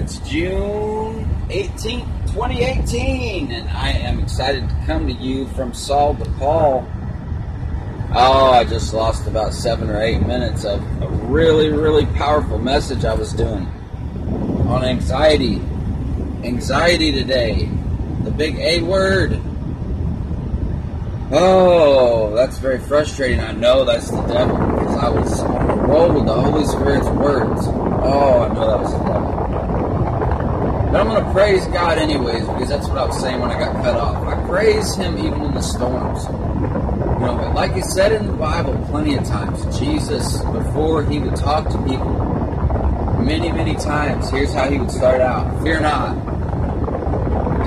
it's June 18th, 2018, and I am excited to come to you from Saul to Paul. Oh, I just lost about seven or eight minutes of a really, really powerful message I was doing on anxiety. Anxiety today, the big A word. Oh, that's very frustrating. I know that's the devil because I was on a roll with the Holy Spirit's words. Oh, I know that was the devil. But I'm going to praise God anyways because that's what I was saying when I got cut off. I praise Him even in the storms. You know, but like it said in the Bible plenty of times, Jesus, before He would talk to people, many, many times, here's how He would start out Fear not,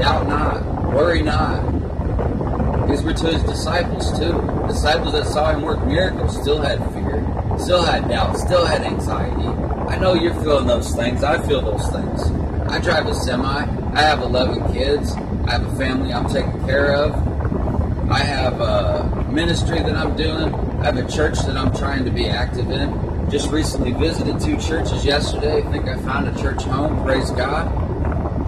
doubt not, worry not. These were to his disciples too. Disciples that saw him work miracles still had fear, still had doubt, still had anxiety. I know you're feeling those things. I feel those things. I drive a semi. I have 11 kids. I have a family I'm taking care of. I have a ministry that I'm doing. I have a church that I'm trying to be active in. Just recently visited two churches yesterday. I think I found a church home. Praise God.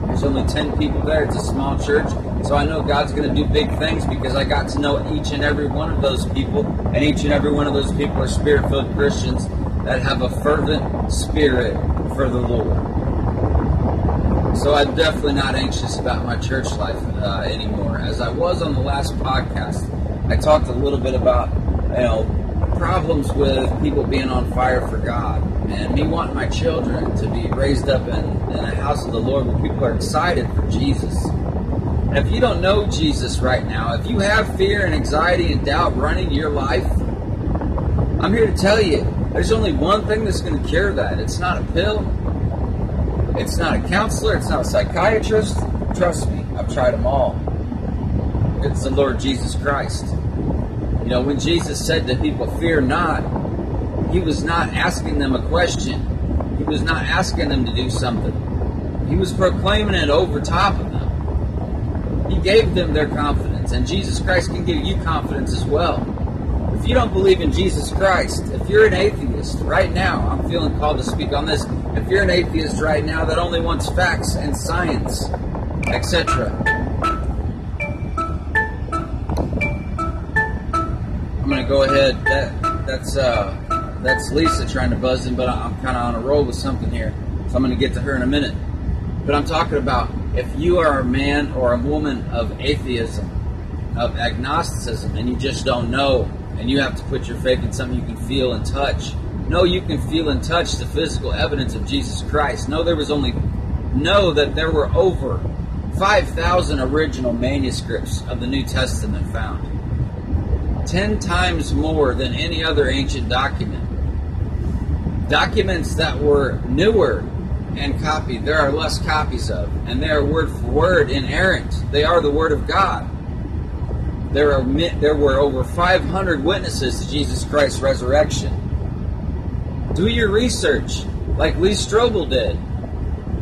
There's only 10 people there. It's a small church. So I know God's going to do big things because I got to know each and every one of those people. And each and every one of those people are spirit filled Christians that have a fervent spirit for the Lord. So I'm definitely not anxious about my church life uh, anymore. As I was on the last podcast, I talked a little bit about, you know, problems with people being on fire for God and me wanting my children to be raised up in, in a house of the Lord where people are excited for Jesus. If you don't know Jesus right now, if you have fear and anxiety and doubt running your life, I'm here to tell you there's only one thing that's going to cure that. It's not a pill, it's not a counselor, it's not a psychiatrist. Trust me, I've tried them all. It's the Lord Jesus Christ. You know, when Jesus said to people, Fear not, he was not asking them a question. He was not asking them to do something. He was proclaiming it over top of them. He gave them their confidence, and Jesus Christ can give you confidence as well. If you don't believe in Jesus Christ, if you're an atheist right now, I'm feeling called to speak on this. If you're an atheist right now that only wants facts and science, etc., I'm going to go ahead. That that's uh, that's Lisa trying to buzz in, but I'm kind of on a roll with something here, so I'm going to get to her in a minute. But I'm talking about if you are a man or a woman of atheism, of agnosticism, and you just don't know, and you have to put your faith in something you can feel and touch. No, you can feel and touch the physical evidence of Jesus Christ. No, there was only know that there were over 5,000 original manuscripts of the New Testament found. Ten times more than any other ancient document documents that were newer and copied, there are less copies of, and they are word for word inerrant. They are the Word of God. There are there were over 500 witnesses to Jesus Christ's resurrection. Do your research, like Lee Strobel did.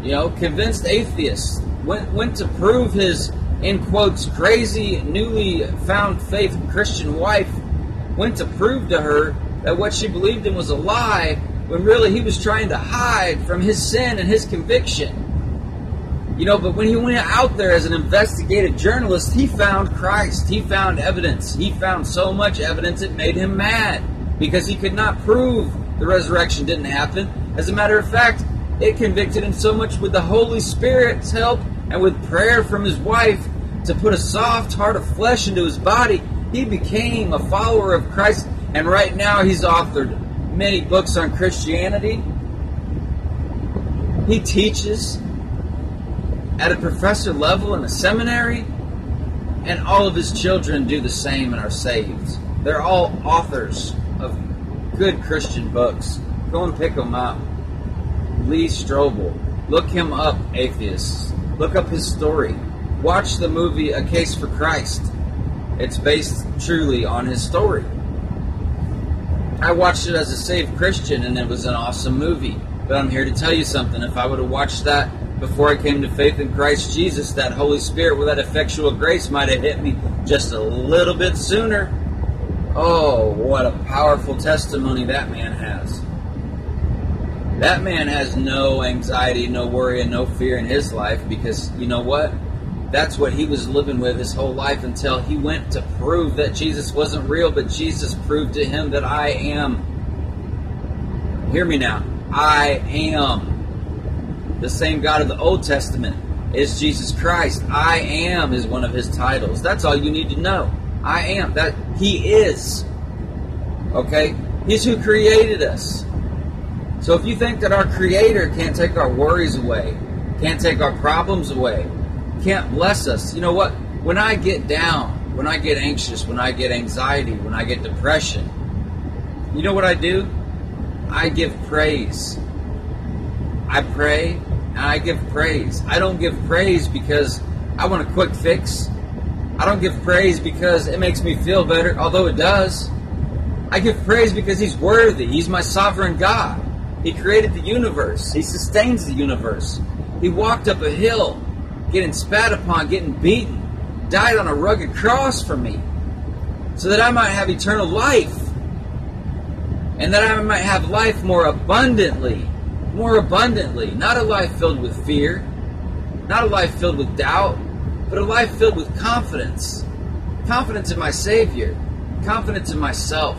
You know, convinced atheists went went to prove his in quotes crazy newly found faith Christian wife went to prove to her that what she believed in was a lie when really he was trying to hide from his sin and his conviction. You know, but when he went out there as an investigative journalist, he found Christ. He found evidence. He found so much evidence it made him mad because he could not prove the resurrection didn't happen. As a matter of fact, it convicted him so much with the Holy Spirit's help and with prayer from his wife to put a soft heart of flesh into his body. He became a follower of Christ, and right now he's authored many books on Christianity. He teaches at a professor level in a seminary, and all of his children do the same and are saved. They're all authors of good Christian books. Go and pick them up. Lee Strobel. Look him up, atheists. Look up his story. Watch the movie A Case for Christ. It's based truly on his story. I watched it as a saved Christian and it was an awesome movie. But I'm here to tell you something. If I would have watched that before I came to faith in Christ Jesus, that Holy Spirit with that effectual grace might have hit me just a little bit sooner. Oh, what a powerful testimony that man has. That man has no anxiety, no worry, and no fear in his life because you know what? That's what he was living with his whole life until he went to prove that Jesus wasn't real, but Jesus proved to him that I am. Hear me now. I am. The same God of the Old Testament is Jesus Christ. I am is one of his titles. That's all you need to know. I am. That he is. Okay? He's who created us. So if you think that our creator can't take our worries away, can't take our problems away, can't bless us. You know what? When I get down, when I get anxious, when I get anxiety, when I get depression, you know what I do? I give praise. I pray and I give praise. I don't give praise because I want a quick fix. I don't give praise because it makes me feel better, although it does. I give praise because He's worthy. He's my sovereign God. He created the universe, He sustains the universe. He walked up a hill getting spat upon, getting beaten, died on a rugged cross for me, so that I might have eternal life, and that I might have life more abundantly, more abundantly, not a life filled with fear, not a life filled with doubt, but a life filled with confidence. Confidence in my Savior, confidence in myself,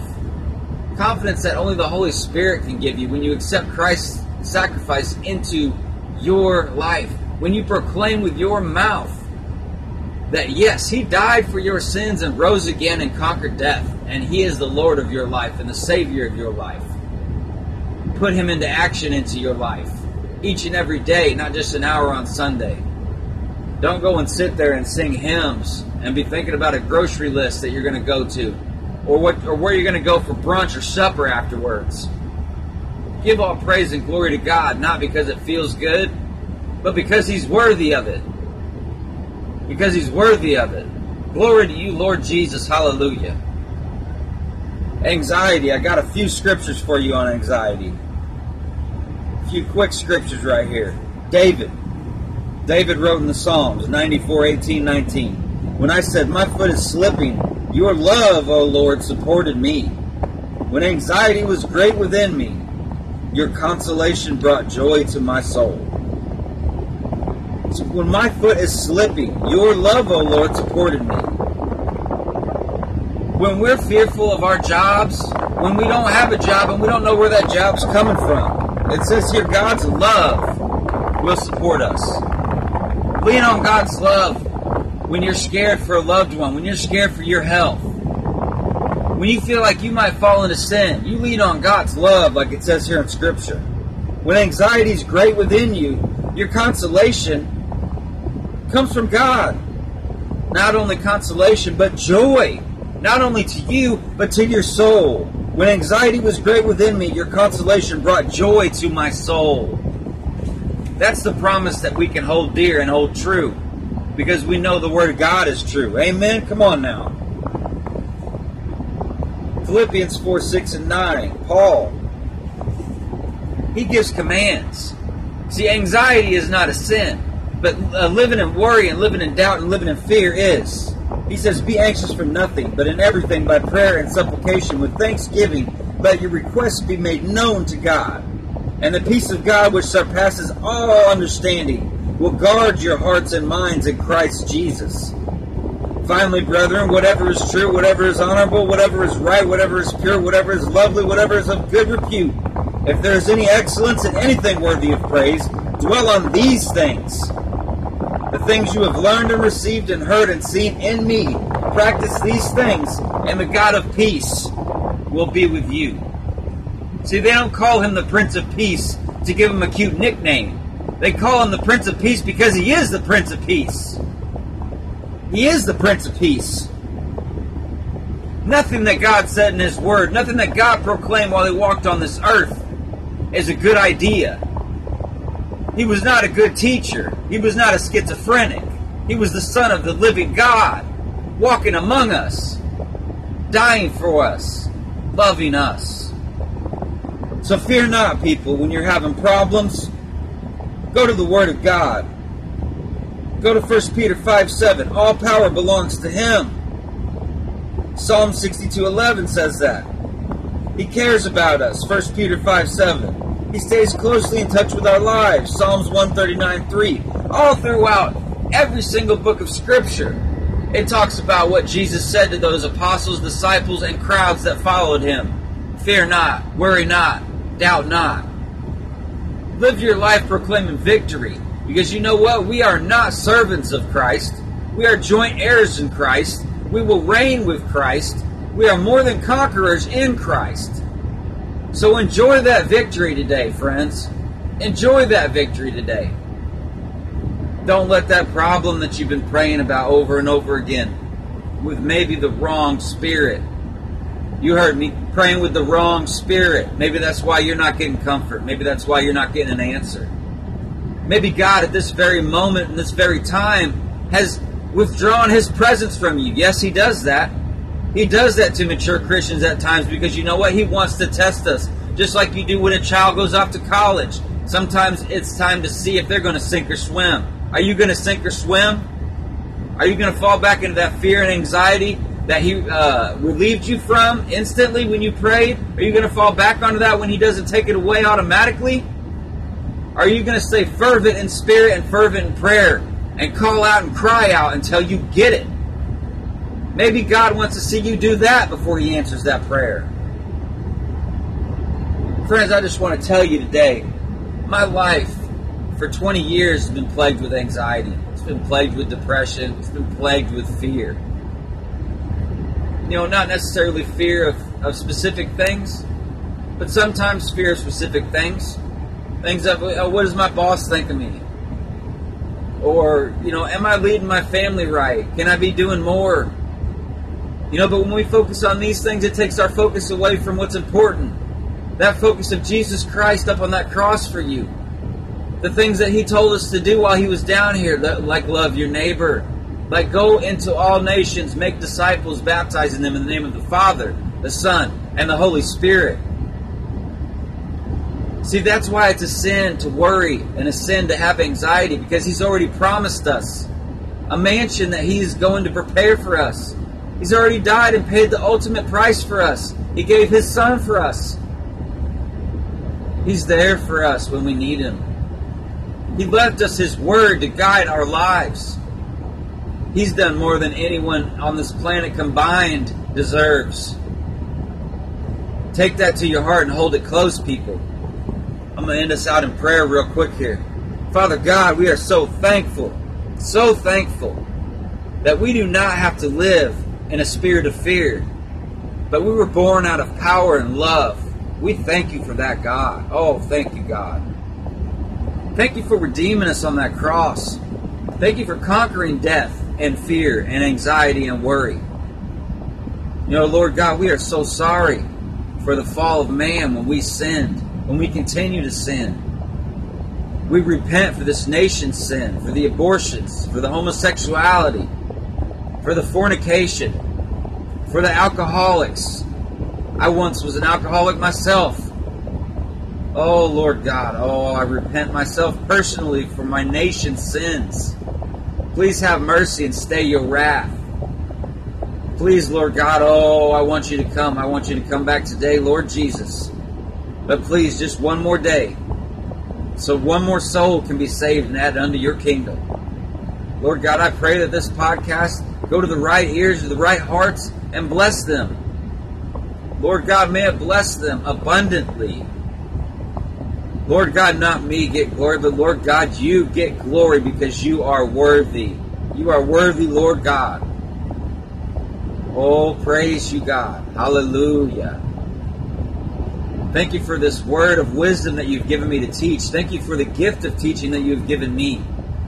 confidence that only the Holy Spirit can give you when you accept Christ's sacrifice into your life when you proclaim with your mouth that yes, He died for your sins and rose again and conquered death, and He is the Lord of your life and the Savior of your life. Put Him into action into your life each and every day, not just an hour on Sunday. Don't go and sit there and sing hymns and be thinking about a grocery list that you're going to go to or what or where you're going to go for brunch or supper afterwards. Give all praise and glory to God, not because it feels good, but because he's worthy of it. Because he's worthy of it. Glory to you, Lord Jesus. Hallelujah. Anxiety. I got a few scriptures for you on anxiety. Few quick scriptures right here. David. David wrote in the Psalms 94, 18, 19. When I said, My foot is slipping, your love, O Lord, supported me. When anxiety was great within me, your consolation brought joy to my soul when my foot is slipping, your love, O Lord, supported me. When we're fearful of our jobs, when we don't have a job and we don't know where that job's coming from, it says here God's love will support us. Lean on God's love when you're scared for a loved one, when you're scared for your health. When you feel like you might fall into sin, you lean on God's love, like it says here in Scripture. When anxiety is great within you, your consolation comes from God. Not only consolation, but joy. Not only to you, but to your soul. When anxiety was great within me, your consolation brought joy to my soul. That's the promise that we can hold dear and hold true because we know the Word of God is true. Amen? Come on now. Philippians 4 6 and 9. Paul. He gives commands. See, anxiety is not a sin. But uh, living in worry and living in doubt and living in fear is. He says, Be anxious for nothing, but in everything by prayer and supplication with thanksgiving, let your requests be made known to God. And the peace of God, which surpasses all understanding, will guard your hearts and minds in Christ Jesus. Finally, brethren, whatever is true, whatever is honorable, whatever is right, whatever is pure, whatever is lovely, whatever is of good repute, if there is any excellence in anything worthy of praise, dwell on these things the things you have learned and received and heard and seen in me. Practice these things, and the God of peace will be with you. See, they don't call him the Prince of Peace to give him a cute nickname. They call him the Prince of Peace because he is the Prince of Peace. He is the Prince of Peace. Nothing that God said in His Word, nothing that God proclaimed while He walked on this earth is a good idea. He was not a good teacher. He was not a schizophrenic. He was the Son of the living God, walking among us, dying for us, loving us. So fear not, people, when you're having problems. Go to the Word of God. Go to 1 Peter 5 7. All power belongs to Him. Psalm 62 11 says that. He cares about us. 1 Peter 5 7. He stays closely in touch with our lives. Psalms 139 3. All throughout every single book of Scripture, it talks about what Jesus said to those apostles, disciples, and crowds that followed him. Fear not, worry not, doubt not. Live your life proclaiming victory. Because you know what? We are not servants of Christ. We are joint heirs in Christ. We will reign with Christ. We are more than conquerors in Christ. So enjoy that victory today, friends. Enjoy that victory today. Don't let that problem that you've been praying about over and over again with maybe the wrong spirit. You heard me praying with the wrong spirit. Maybe that's why you're not getting comfort. Maybe that's why you're not getting an answer. Maybe God at this very moment, in this very time, has withdrawn his presence from you. Yes, he does that. He does that to mature Christians at times because you know what? He wants to test us. Just like you do when a child goes off to college. Sometimes it's time to see if they're going to sink or swim. Are you going to sink or swim? Are you going to fall back into that fear and anxiety that He uh, relieved you from instantly when you prayed? Are you going to fall back onto that when He doesn't take it away automatically? Are you going to stay fervent in spirit and fervent in prayer and call out and cry out until you get it? Maybe God wants to see you do that before He answers that prayer. Friends, I just want to tell you today my life for 20 years has been plagued with anxiety. It's been plagued with depression. It's been plagued with fear. You know, not necessarily fear of, of specific things, but sometimes fear of specific things. Things of, oh, what does my boss think of me? Or, you know, am I leading my family right? Can I be doing more? You know, but when we focus on these things, it takes our focus away from what's important. That focus of Jesus Christ up on that cross for you the things that he told us to do while he was down here, like love your neighbor, like go into all nations, make disciples, baptizing them in the name of the Father, the Son, and the Holy Spirit. See, that's why it's a sin to worry and a sin to have anxiety because he's already promised us a mansion that he's going to prepare for us. He's already died and paid the ultimate price for us. He gave his son for us. He's there for us when we need him. He left us His Word to guide our lives. He's done more than anyone on this planet combined deserves. Take that to your heart and hold it close, people. I'm going to end us out in prayer real quick here. Father God, we are so thankful, so thankful that we do not have to live in a spirit of fear, but we were born out of power and love. We thank you for that, God. Oh, thank you, God. Thank you for redeeming us on that cross. Thank you for conquering death and fear and anxiety and worry. You know, Lord God, we are so sorry for the fall of man when we sinned, when we continue to sin. We repent for this nation's sin, for the abortions, for the homosexuality, for the fornication, for the alcoholics. I once was an alcoholic myself. Oh, Lord God, oh, I repent myself personally for my nation's sins. Please have mercy and stay your wrath. Please, Lord God, oh, I want you to come. I want you to come back today, Lord Jesus. But please, just one more day, so one more soul can be saved and added unto your kingdom. Lord God, I pray that this podcast go to the right ears, to the right hearts, and bless them. Lord God, may it bless them abundantly. Lord God, not me get glory, but Lord God, you get glory because you are worthy. You are worthy, Lord God. Oh, praise you, God. Hallelujah. Thank you for this word of wisdom that you've given me to teach. Thank you for the gift of teaching that you've given me.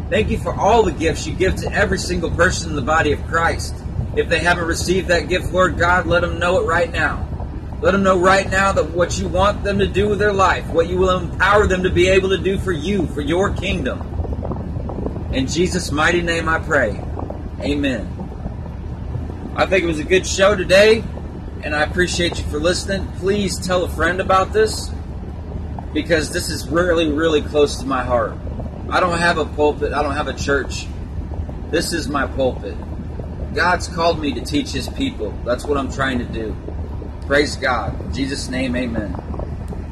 Thank you for all the gifts you give to every single person in the body of Christ. If they haven't received that gift, Lord God, let them know it right now. Let them know right now that what you want them to do with their life, what you will empower them to be able to do for you, for your kingdom. In Jesus' mighty name I pray. Amen. I think it was a good show today, and I appreciate you for listening. Please tell a friend about this because this is really, really close to my heart. I don't have a pulpit, I don't have a church. This is my pulpit. God's called me to teach His people. That's what I'm trying to do. Praise God. In Jesus' name, amen.